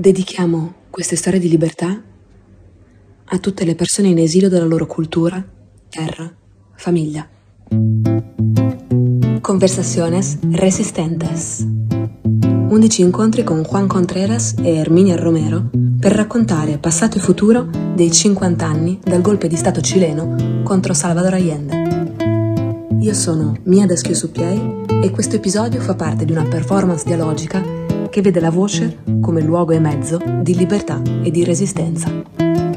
Dedichiamo queste storie di libertà a tutte le persone in esilio dalla loro cultura, terra, famiglia. Conversaciones Resistentes. 11 incontri con Juan Contreras e Herminia Romero per raccontare passato e futuro dei 50 anni dal golpe di Stato cileno contro Salvador Allende. Io sono Mia Deschio Suppiei e questo episodio fa parte di una performance dialogica che vede la voce come luogo e mezzo di libertà e di resistenza.